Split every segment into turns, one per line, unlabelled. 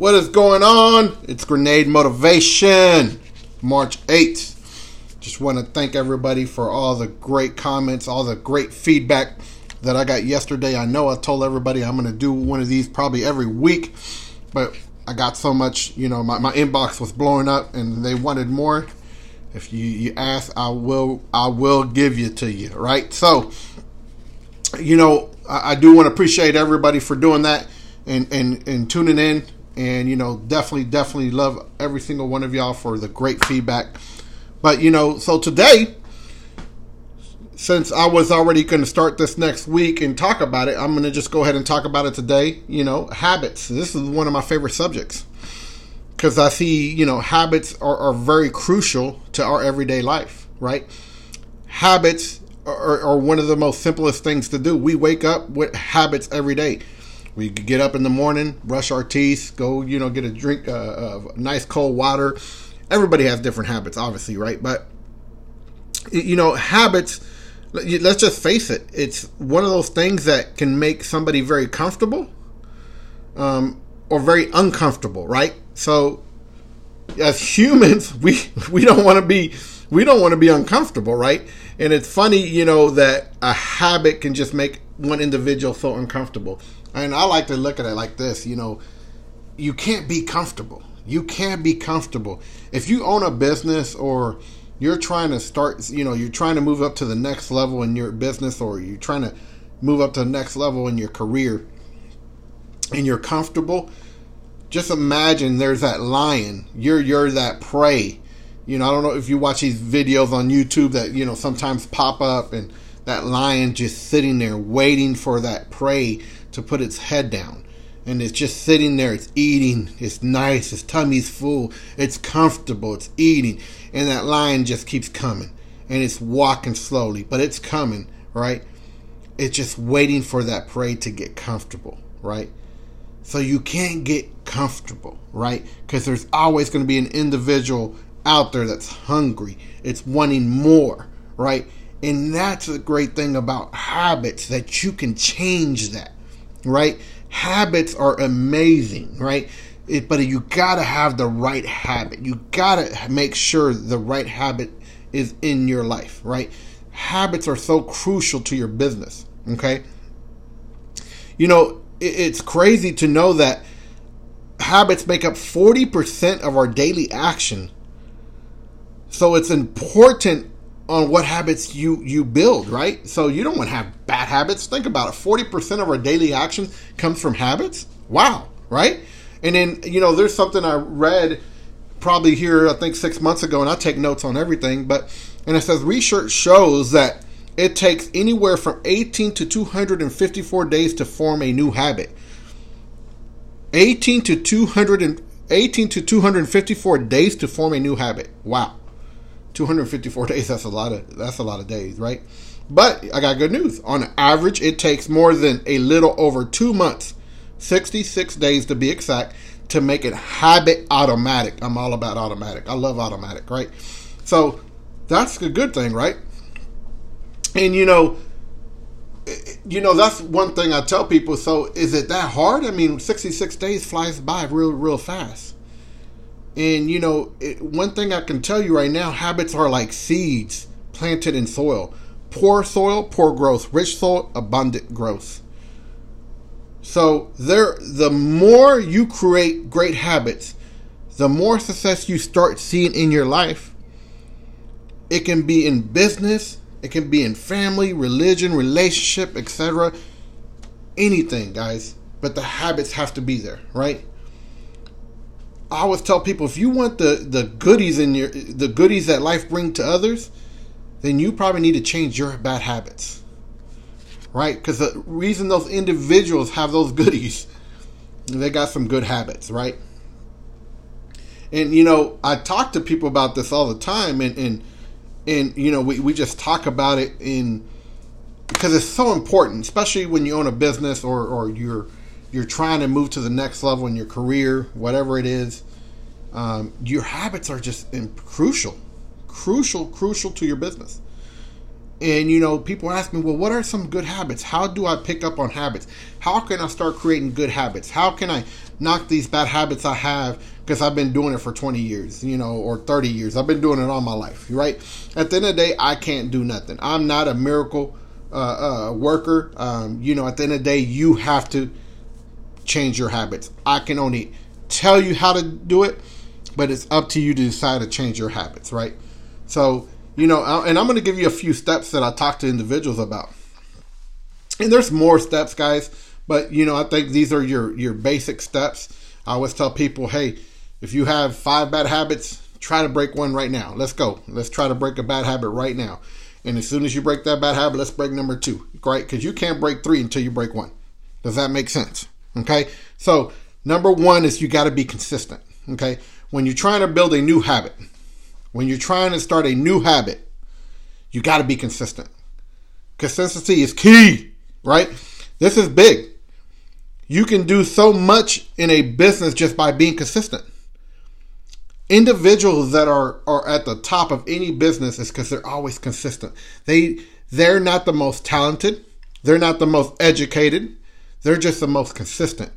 What is going on? It's Grenade Motivation, March 8th. Just want to thank everybody for all the great comments, all the great feedback that I got yesterday. I know I told everybody I'm going to do one of these probably every week, but I got so much, you know, my, my inbox was blowing up and they wanted more. If you, you ask, I will I will give you to you, right? So, you know, I, I do want to appreciate everybody for doing that and, and, and tuning in and you know definitely definitely love every single one of y'all for the great feedback. But you know so today since i was already going to start this next week and talk about it i'm going to just go ahead and talk about it today. You know habits. This is one of my favorite subjects. Because i see you know habits are, are, very crucial to our everyday life right? Habits are, are one of the most simplest things to do. We wake up with habits every day we get up in the morning, brush our teeth, go, you know, get a drink uh, of nice cold water. Everybody has different habits, obviously, right? But, you know, habits, let's just face it, it's one of those things that can make somebody very comfortable um, or very uncomfortable, right? So, as humans, we, we don't want to be we don't want to be uncomfortable, right? And it's funny, you know, that a habit can just make one individual so uncomfortable. And I like to look at it like this, you know, you can't be comfortable. You can't be comfortable. If you own a business or you're trying to start, you know, you're trying to move up to the next level in your business or you're trying to move up to the next level in your career and you're comfortable, just imagine there's that lion. You're you're that prey. You know, I don't know if you watch these videos on YouTube that, you know, sometimes pop up and that lion just sitting there waiting for that prey to put its head down. And it's just sitting there, it's eating, it's nice, its tummy's full, it's comfortable, it's eating. And that lion just keeps coming. And it's walking slowly, but it's coming, right? It's just waiting for that prey to get comfortable, right? So you can't get comfortable, right? Because there's always going to be an individual out there that's hungry. It's wanting more, right? And that's the great thing about habits that you can change that right? Habits are amazing, right? It, but you gotta have the right habit. You gotta make sure the right habit is in your life, right? Habits are so crucial to your business, okay? You know, it, it's crazy to know that habits make up 40% of our daily action. So it's important on what habits you you build, right? So you don't want to have bad habits. Think about it. 40% of our daily action comes from habits. Wow, right? And then, you know, there's something I read probably here I think 6 months ago and I take notes on everything, but and it says research shows that it takes anywhere from 18 to 254 days to form a new habit. 18 to 200 and 18 to 254 days to form a new habit. Wow. 254 days that's a lot of that's a lot of days right? But i got good news. On average it takes more than a little over two months 66 days to be exact to make it habit automatic. I'm all about automatic. I love automatic right? So that's a good thing right? And you know you know that's one thing i tell people. So is it that hard? I mean 66 days flies by real real fast and you know, it, one thing I can tell you right now habits are like seeds planted in soil. Poor soil, poor growth. Rich soil, abundant growth. So there the more you create great habits, the more success you start seeing in your life. It can be in business, it can be in family, religion, relationship, etc. Anything, guys. But the habits have to be there, right? I always tell people if you want the the goodies in your the goodies that life bring to others, then you probably need to change your bad habits. Right? Because the reason those individuals have those goodies, they got some good habits, right? And you know, I talk to people about this all the time, and and and you know, we we just talk about it in because it's so important, especially when you own a business or or you're you're trying to move to the next level in your career, whatever it is, um, your habits are just crucial, crucial, crucial to your business. And you know, people ask me, well, what are some good habits? How do I pick up on habits? How can I start creating good habits? How can I knock these bad habits I have because I've been doing it for 20 years, you know, or 30 years. I've been doing it all my life, right? At the end of the day, I can't do nothing. I'm not a miracle uh, uh, worker. Um, you know, at the end of the day, you have to change your habits. I can only tell you how to do it, but it's up to you to decide to change your habits, right? So, you know, and I'm going to give you a few steps that I talk to individuals about. And there's more steps, guys, but you know, I think these are your your basic steps. I always tell people, hey, if you have five bad habits, try to break one right now. Let's go. Let's try to break a bad habit right now. And as soon as you break that bad habit, let's break number two, right? Because you can't break three until you break one. Does that make sense? Okay. So number one is you got to be consistent. Okay. When you're trying to build a new habit, when you're trying to start a new habit, you got to be consistent. Consistency is key, right? This is big. You can do so much in a business just by being consistent. Individuals that are, are at the top of any business is because they're always consistent. They they're not the most talented, they're not the most educated, they're just the most consistent.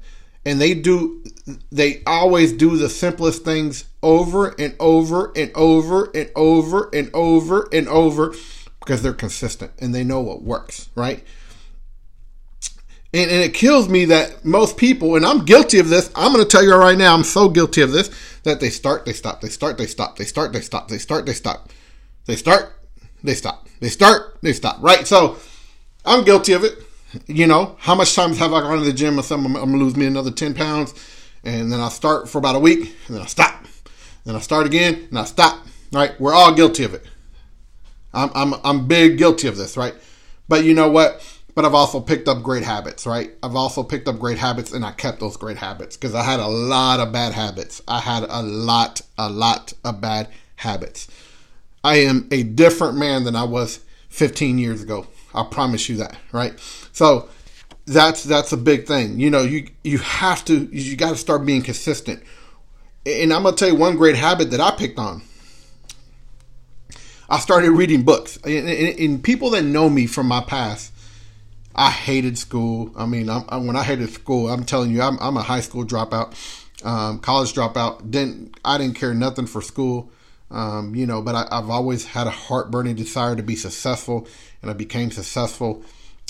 And they do they always do the simplest things over and over and over and over and over and over because they're consistent and they know what works, right? And, and it kills me that most people, and I'm guilty of this, I'm going to tell you right now, I'm so guilty of this, that they start, they stop, they start, they stop, they start, they stop, they start, they stop. They start, they stop. They start, they stop, right? So I'm guilty of it. You know, how much times have I gone to the gym and I'm, I'm to lose me another 10 pounds? And then I start for about a week, and then I stop. Then I start again, and I stop, right? We're all guilty of it. I'm, I'm, I'm big guilty of this, right? But you know what? But I've also picked up great habits, right? I've also picked up great habits and I kept those great habits because I had a lot of bad habits. I had a lot, a lot of bad habits. I am a different man than I was 15 years ago. I promise you that, right? So that's that's a big thing. You know, you you have to you got to start being consistent. And I'm gonna tell you one great habit that I picked on. I started reading books, and, and, and people that know me from my past I hated school. I mean, I'm, I, when I hated school, I'm telling you, I'm, I'm a high school dropout, um, college dropout. Didn't I didn't care nothing for school, um, you know. But I, I've always had a heart burning desire to be successful, and I became successful.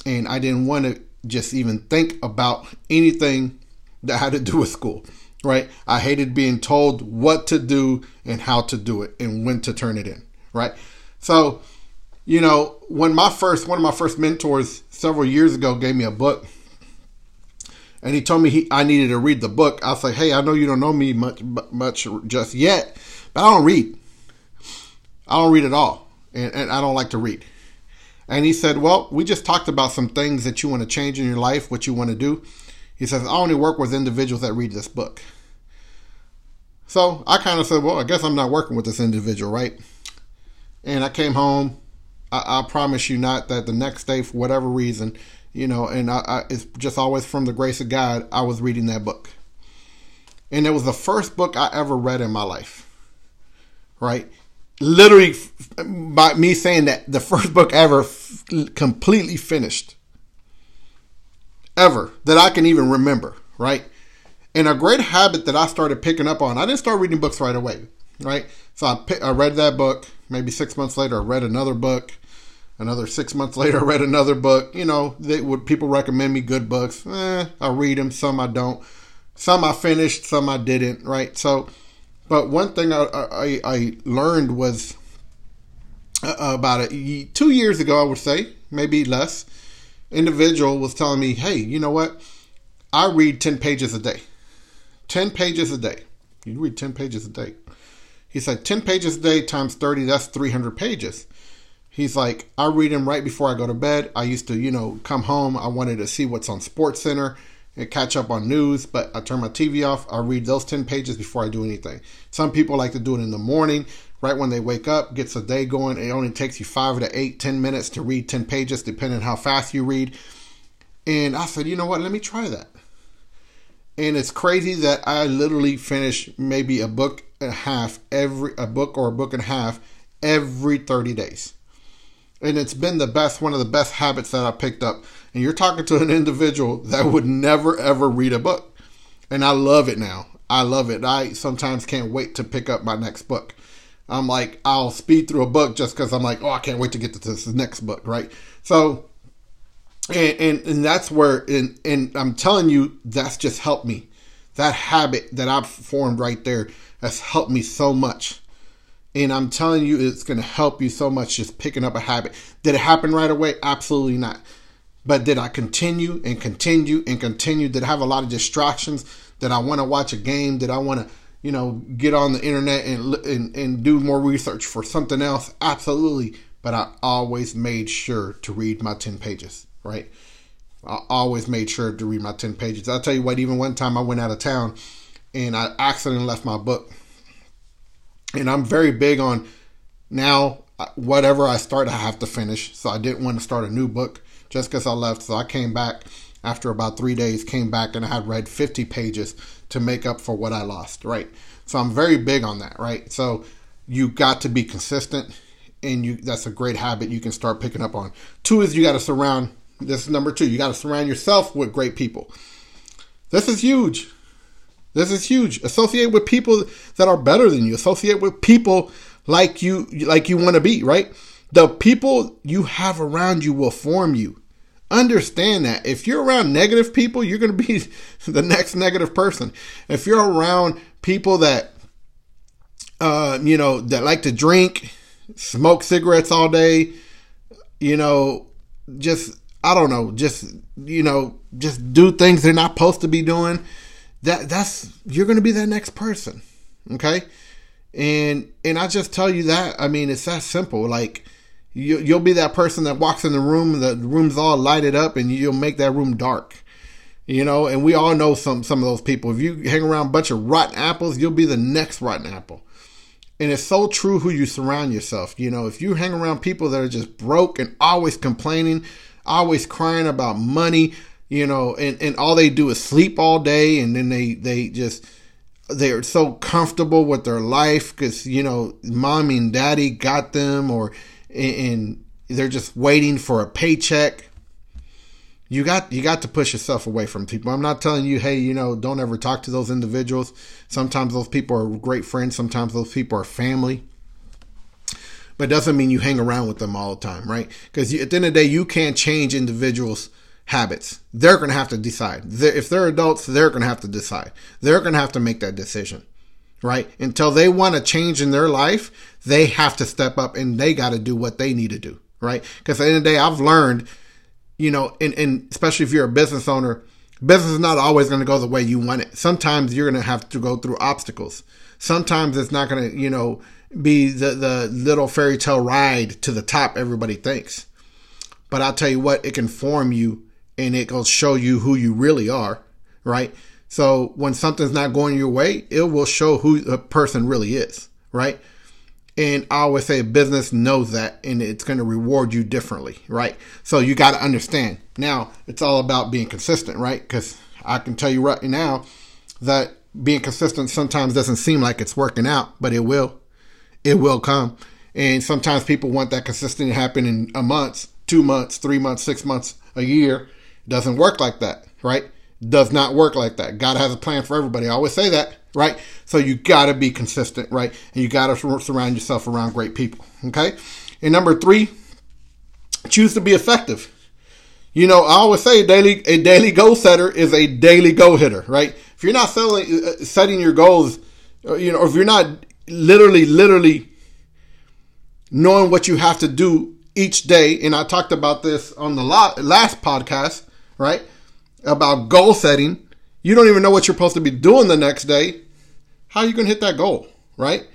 And I didn't want to just even think about anything that had to do with school. Right? I hated being told what to do and how to do it and when to turn it in. Right? So you know, when my first one of my first mentors several years ago gave me a book, and he told me he I needed to read the book. I was like, "Hey, I know you don't know me much much just yet, but I don't read. I don't read at all, and, and I don't like to read." And he said, "Well, we just talked about some things that you want to change in your life, what you want to do." He says, "I only work with individuals that read this book." So I kind of said, "Well, I guess I'm not working with this individual, right?" And I came home I, I, promise you not that the next day, for whatever reason, you know, and I, I, it's just always from the grace of God, I was reading that book. And it was the first book I ever read in my life. Right? Literally, by me saying that, the first book ever f- completely finished. Ever. That I can even remember. Right? And a great habit that I started picking up on, I didn't start reading books right away. Right? So I, pick, I read that book. Maybe six months later, I read another book Another six months later, I read another book. You know, they would people recommend me good books. Eh, I read them. Some I don't. Some I finished. Some I didn't. Right. So, but one thing I I, I learned was uh, about it two years ago. I would say maybe less. Individual was telling me, hey, you know what? I read ten pages a day. Ten pages a day. You read ten pages a day. He said ten pages a day times thirty. That's three hundred pages. He's like, I read him right before I go to bed. I used to, you know, come home. I wanted to see what's on Sports Center and catch up on news, but I turn my TV off. I read those 10 pages before I do anything. Some people like to do it in the morning, right when they wake up, gets a day going. It only takes you five to eight, 10 minutes to read 10 pages, depending on how fast you read. And I said, you know what? Let me try that. And it's crazy that I literally finish maybe a book and a half every, a book or a book and a half every 30 days And it's been the best, one of the best habits that I picked up. And you're talking to an individual that would never ever read a book. And I love it now. I love it. I sometimes can't wait to pick up my next book. I'm like, I'll speed through a book just because I'm like, oh, I can't wait to get to this next book, right? So, and, and, and that's where, and, and I'm telling you, that's just helped me. That habit that I've formed right there has helped me so much. And I'm telling you, it's going to help you so much just picking up a habit. Did it happen right away? Absolutely not. But did I continue and continue and continue? Did I have a lot of distractions? Did I want to watch a game? Did I want to, you know, get on the internet and, and, and do more research for something else? Absolutely. But I always made sure to read my 10 pages, right? I always made sure to read my 10 pages. I'll tell you what, even one time I went out of town and I accidentally left my book. And I'm very big on now, uh, whatever I start, I have to finish. So I didn't want to start a new book just because I left. So I came back after about three days, came back and I had read 50 pages to make up for what I lost, right? So I'm very big on that, right? So you got to be consistent and you that's a great habit you can start picking up on. Two is you got to surround this is number two. You got to surround yourself with great people. This is huge. This is huge. Associate with people that are better than you. Associate with people like you like you want to be, right? The people you have around you will form you. Understand that. If you're around negative people, you're going to be the next negative person. If you're around people that uh, you know, that like to drink, smoke cigarettes all day, you know, just I don't know, just you know, just do things they're not supposed to be doing. That that's you're going to be that next person, okay? And and I just tell you that. I mean, it's that simple. Like you, you'll be that person that walks in the room, the room's all lighted up, and you'll make that room dark. You know, and we all know some some of those people. If you hang around a bunch of rotten apples, you'll be the next rotten apple. And it's so true who you surround yourself. You know, if you hang around people that are just broke and always complaining, always crying about money, you know, and, and all they do is sleep all day and then they, they just, they're so comfortable with their life because, you know, mommy and daddy got them or, and they're just waiting for a paycheck. You got you got to push yourself away from people. I'm not telling you, hey, you know, don't ever talk to those individuals. Sometimes those people are great friends. Sometimes those people are family but doesn't mean you hang around with them all the time, right? Because at the end of the day, you can't change individuals' habits. They're going to have to decide. If they're adults, they're going to have to decide. They're going to have to make that decision, right? Until they want to change in their life, they have to step up and they got to do what they need to do, right? Because at the end of the day, I've learned, you know, and, and especially if you're a business owner, business is not always going to go the way you want it. Sometimes you're going to have to go through obstacles. Sometimes it's not going to, you know, be the, the little fairy tale ride to the top everybody thinks. But I'll tell you what, it can form you and it will show you who you really are, right? So when something's not going your way, it will show who a person really is, right? And I always say business knows that and it's going to reward you differently, right? So you got to understand. Now, it's all about being consistent, right? Because I can tell you right now that being consistent sometimes doesn't seem like it's working out, but it will it will come. And sometimes people want that consistent to happen in a month, two months, three months, six months, a year. Doesn't work like that, right? Does not work like that. God has a plan for everybody. I always say that, right? So you got to be consistent, right? And you got to surround yourself around great people, okay? And number three, choose to be effective. You know, I always say a daily a daily goal setter is a daily goal hitter, right? If you're not selling, uh, setting your goals, uh, you know, if you're not literally, literally knowing what you have to do each day. And I talked about this on the last podcast, right? About goal setting. You don't even know what you're supposed to be doing the next day. How are you going to hit that goal, right?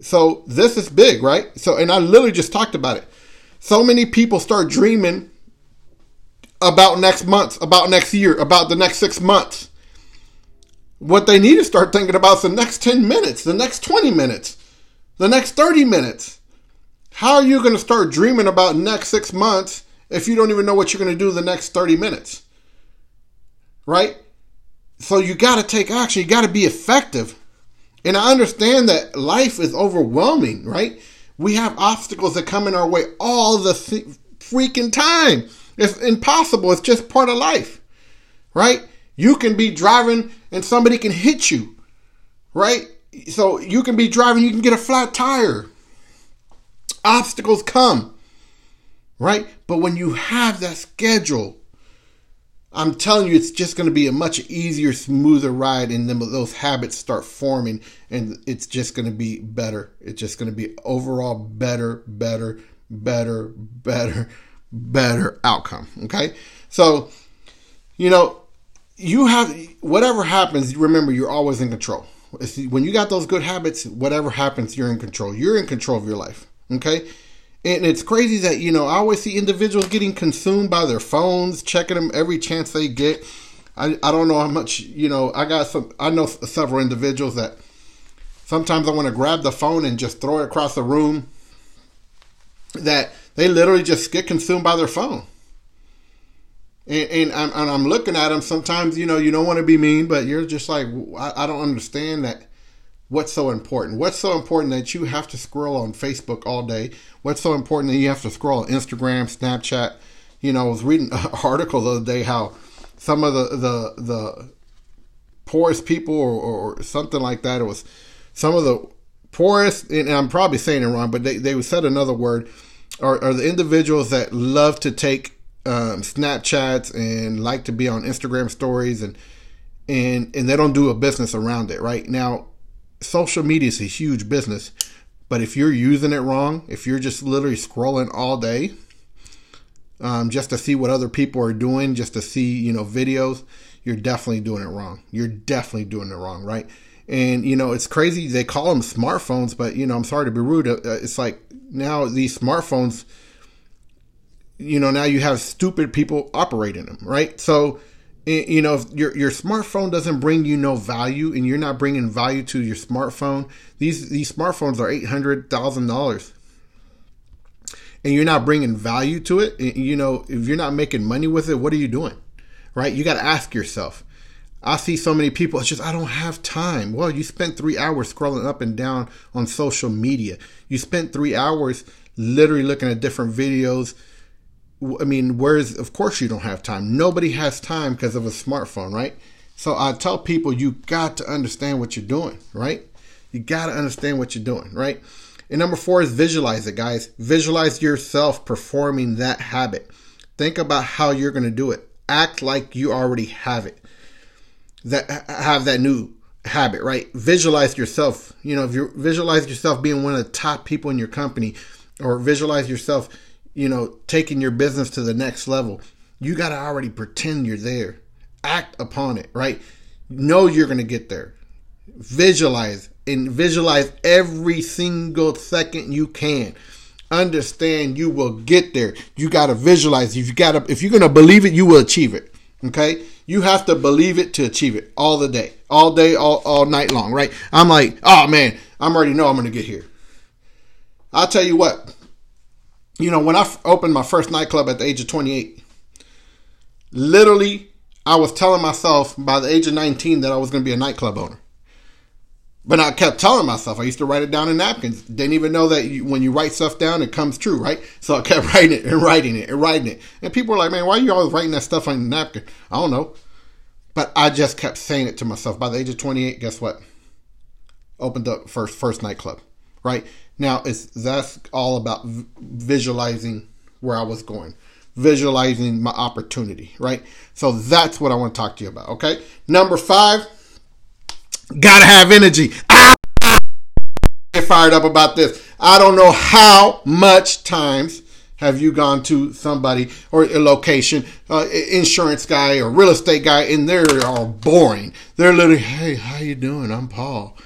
So this is big, right? So, and I literally just talked about it. So many people start dreaming about next month, about next year, about the next six months. What they need to start thinking about is the next 10 minutes, the next 20 minutes, the next 30 minutes. How are you going to start dreaming about next six months if you don't even know what you're going to do the next 30 minutes? Right? So you got to take action. You got to be effective. And I understand that life is overwhelming, right? We have obstacles that come in our way all the th- freaking time. It's impossible. It's just part of life, right? You can be driving and somebody can hit you, right? So you can be driving, you can get a flat tire. Obstacles come, right? But when you have that schedule, I'm telling you, it's just going to be a much easier, smoother ride, and then those habits start forming, and it's just going to be better. It's just going to be overall better, better, better, better, better outcome. Okay, so you know, you have whatever happens. Remember, you're always in control. When you got those good habits, whatever happens, you're in control. You're in control of your life. Okay and it's crazy that, you know, I always see individuals getting consumed by their phones, checking them every chance they get. I, I don't know how much, you know, I got some, I know several individuals that sometimes I want to grab the phone and just throw it across the room that they literally just get consumed by their phone. And, and, I'm, and I'm looking at them. Sometimes, you know, you don't want to be mean, but you're just like, I, I don't understand that what's so important? What's so important that you have to scroll on Facebook all day? What's so important that you have to scroll on Instagram, Snapchat? You know, I was reading an article the other day how some of the the, the poorest people or, or something like that. It was some of the poorest, and I'm probably saying it wrong, but they, they said another word, are, are the individuals that love to take um, Snapchats and like to be on Instagram stories and and and they don't do a business around it. Right now, social media is a huge business, but if you're using it wrong, if you're just literally scrolling all day, um, just to see what other people are doing, just to see you know videos, you're definitely doing it wrong. You're definitely doing it wrong, right? And you know it's crazy. They call them smartphones, but you know I'm sorry to be rude. Uh, it's like now these smartphones, you know now you have stupid people operating them, right? So you know, if your your smartphone doesn't bring you no value, and you're not bringing value to your smartphone, these these smartphones are eight hundred thousand dollars, and you're not bringing value to it. You know, if you're not making money with it, what are you doing? Right? You got to ask yourself. I see so many people. It's just I don't have time. Well, you spent three hours scrolling up and down on social media. You spent three hours literally looking at different videos I mean, where's of course you don't have time. Nobody has time because of a smartphone, right? So I tell people you got to understand what you're doing, right? You got to understand what you're doing, right? And number four is visualize it, guys. Visualize yourself performing that habit. Think about how you're going to do it. Act like you already have it. That have that new habit, right? Visualize yourself. You know, if you visualize yourself being one of the top people in your company, or visualize yourself you know, taking your business to the next level, you got to already pretend you're there. Act upon it, right? Know you're going to get there. Visualize and visualize every single second you can. Understand you will get there. You got to visualize. If you got to if you're going to believe it, you will achieve it. Okay? You have to believe it to achieve it all the day. All day all all night long, right? I'm like, "Oh man, I'm already know I'm going to get here." I'll tell you what you know, when I f- opened my first nightclub at the age of 28, literally, I was telling myself by the age of 19 that I was going to be a nightclub owner. But I kept telling myself, I used to write it down in napkins. Didn't even know that you, when you write stuff down, it comes true, right? So I kept writing it and writing it and writing it. And people were like, man, why are you always writing that stuff on your napkin? I don't know. But I just kept saying it to myself. By the age of 28, guess what? Opened up first first nightclub, right? Now, it's that's all about visualizing where I was going, visualizing my opportunity, right? So that's what I want to talk to you about. Okay, number five, gotta have energy. Ah! Get fired up about this. I don't know how much times have you gone to somebody or a location, uh, insurance guy or real estate guy, and they're all boring. They're literally, hey, how you doing? I'm Paul.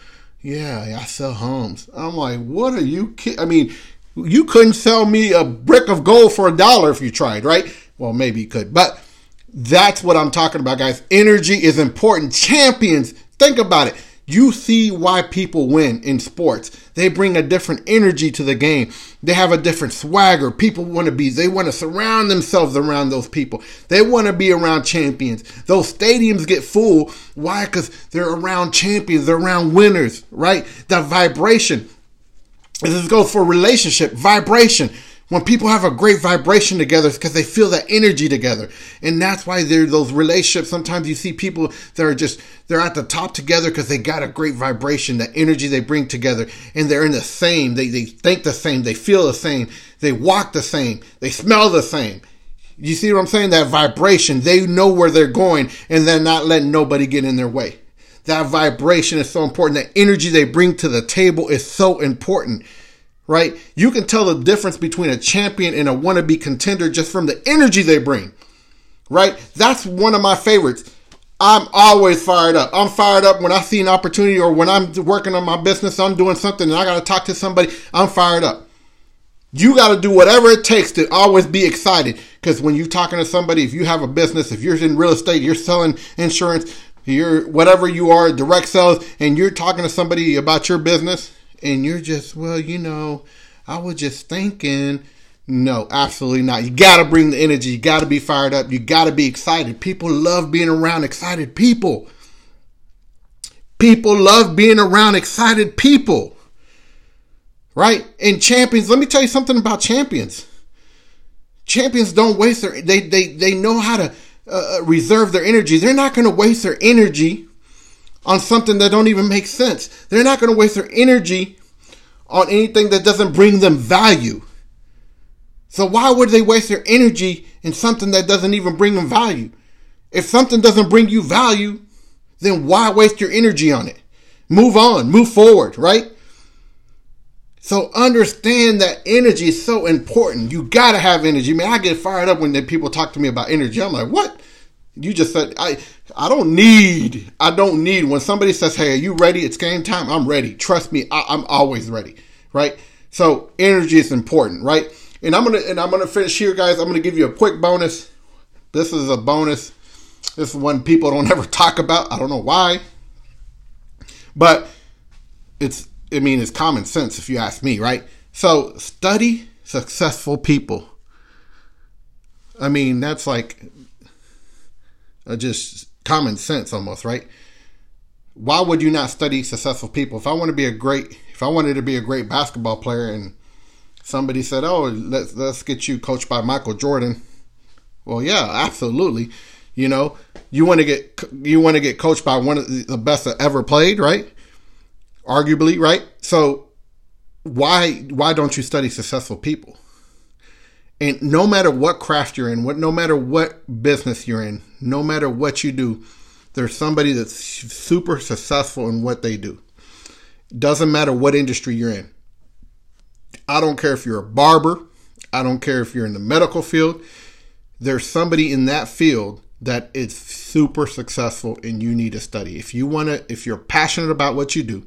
Yeah, I sell homes. I'm like, what are you kidding? I mean, you couldn't sell me a brick of gold for a dollar if you tried, right? Well, maybe you could, but that's what I'm talking about, guys. Energy is important. Champions, think about it. You see why people win in sports. They bring a different energy to the game. They have a different swagger. People want to be, they want to surround themselves around those people. They want to be around champions. Those stadiums get full. Why? Because they're around champions, they're around winners, right? The vibration. This goes for relationship, vibration. When people have a great vibration together, because they feel that energy together. And that's why they're those relationships. Sometimes you see people that are just, they're at the top together because they got a great vibration, that energy they bring together. And they're in the same. They, they think the same. They feel the same. They walk the same. They smell the same. You see what I'm saying? That vibration. They know where they're going and they're not letting nobody get in their way. That vibration is so important. That energy they bring to the table is so important right? You can tell the difference between a champion and a wannabe contender just from the energy they bring, right? That's one of my favorites. I'm always fired up. I'm fired up when I see an opportunity or when I'm working on my business, I'm doing something and I got to talk to somebody, I'm fired up. You got to do whatever it takes to always be excited. Because when you're talking to somebody, if you have a business, if you're in real estate, you're selling insurance, you're whatever you are, direct sales, and you're talking to somebody about your business, and you're just, well, you know, I was just thinking. No, absolutely not. You got to bring the energy. You got to be fired up. You got to be excited. People love being around excited people. People love being around excited people. Right? And champions, let me tell you something about champions. Champions don't waste their they they they know how to uh, uh reserve their energy. They're not going to waste their energy on something that don't even make sense. They're not going to waste their energy on anything that doesn't bring them value. So why would they waste their energy in something that doesn't even bring them value? If something doesn't bring you value, then why waste your energy on it? Move on, move forward, right? So understand that energy is so important. You gotta have energy. Man, I get fired up when people talk to me about energy. I'm like, what? You just said I I don't need I don't need when somebody says, "Hey, are you ready? It's game time." I'm ready. Trust me, I, I'm always ready. Right? So energy is important, right? And I'm gonna and I'm gonna finish here, guys. I'm gonna give you a quick bonus. This is a bonus. This is one people don't ever talk about. I don't know why, but it's I mean it's common sense if you ask me, right? So study successful people. I mean that's like uh, just common sense almost, right? Why would you not study successful people? If I want to be a great, if I wanted to be a great basketball player, and somebody said, "Oh, let's let's get you coached by Michael Jordan," well, yeah, absolutely. You know, you want to get you want to get coached by one of the best that ever played, right? Arguably, right? So why why don't you study successful people? And no matter what craft you're in, what no matter what business you're in, no matter what you do, there's somebody that's super successful in what they do. Doesn't matter what industry you're in. I don't care if you're a barber, I don't care if you're in the medical field. There's somebody in that field that is super successful and you need to study. If you want to if you're passionate about what you do,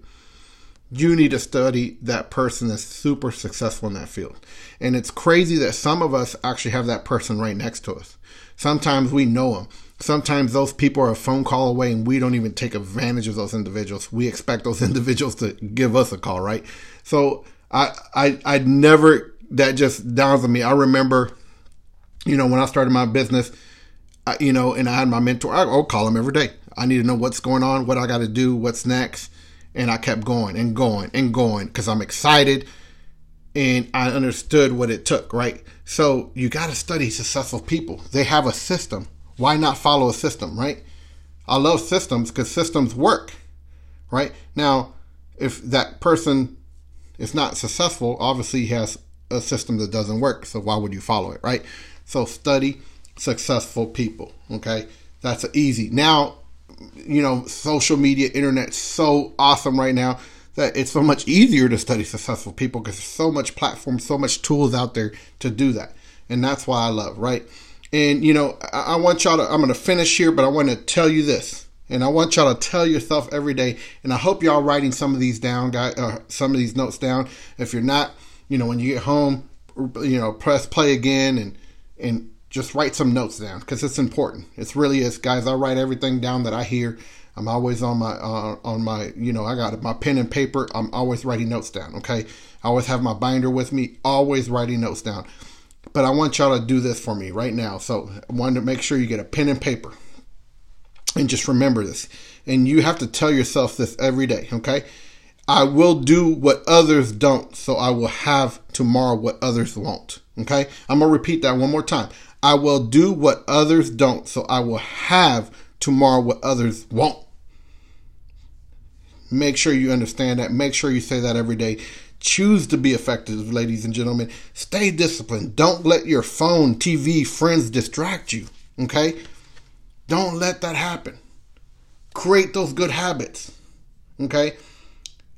you need to study that person that's super successful in that field. And it's crazy that some of us actually have that person right next to us. Sometimes we know them. Sometimes those people are a phone call away and we don't even take advantage of those individuals. We expect those individuals to give us a call, right? So I, I, I never, that just dawns on me. I remember, you know, when I started my business, I, you know, and I had my mentor, I, I'll call him every day. I need to know what's going on, what I got to do, what's next and I kept going and going and going because I'm excited and I understood what it took, right? So you got to study successful people. They have a system. Why not follow a system, right? I love systems because systems work, right? Now, if that person is not successful, obviously he has a system that doesn't work. So why would you follow it, right? So study successful people, okay? That's easy. Now, you know, social media, internet so awesome right now that it's so much easier to study successful people because there's so much platform, so much tools out there to do that. And that's why I love, right? And, you know, I, I want y'all to, I'm to finish here, but I want to tell you this. And I want y'all to tell yourself every day. And I hope y'all writing some of these down, guys, uh, some of these notes down. If you're not, you know, when you get home, you know, press play again and, and just write some notes down because it's important. It really is, guys. I write everything down that I hear. I'm always on my uh, on my you know I got my pen and paper. I'm always writing notes down. Okay, I always have my binder with me. Always writing notes down. But I want y'all to do this for me right now. So I wanted to make sure you get a pen and paper and just remember this. And you have to tell yourself this every day. Okay, I will do what others don't, so I will have tomorrow what others won't. Okay? I'm to repeat that one more time. I will do what others don't, so I will have tomorrow what others won't. Make sure you understand that. Make sure you say that every day. Choose to be effective, ladies and gentlemen. Stay disciplined. Don't let your phone, TV, friends distract you. Okay? Don't let that happen. Create those good habits. Okay?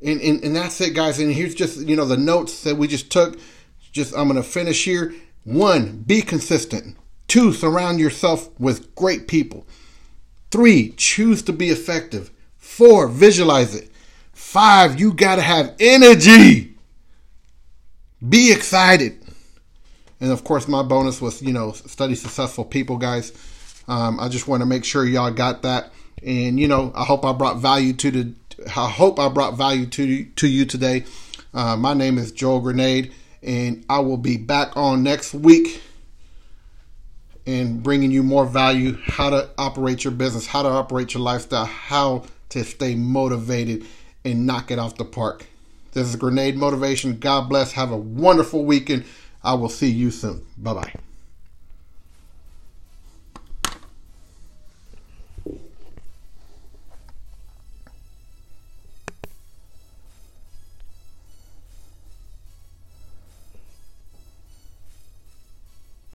And, and, and that's it, guys. And here's just, you know, the notes that we just took. Just, I'm going to finish here. One, be consistent. Two, surround yourself with great people. Three, choose to be effective. Four, visualize it. Five, you got to have energy. Be excited. And of course, my bonus was, you know, study successful people, guys. Um, I just want to make sure y'all got that. And, you know, I hope I brought value to the, I hope I brought value to, to you today. Uh, my name is Joel Grenade, and I will be back on next week and bringing you more value, how to operate your business, how to operate your lifestyle, how to stay motivated and knock it off the park. This is Grenade Motivation. God bless. Have a wonderful weekend. I will see you soon. Bye bye.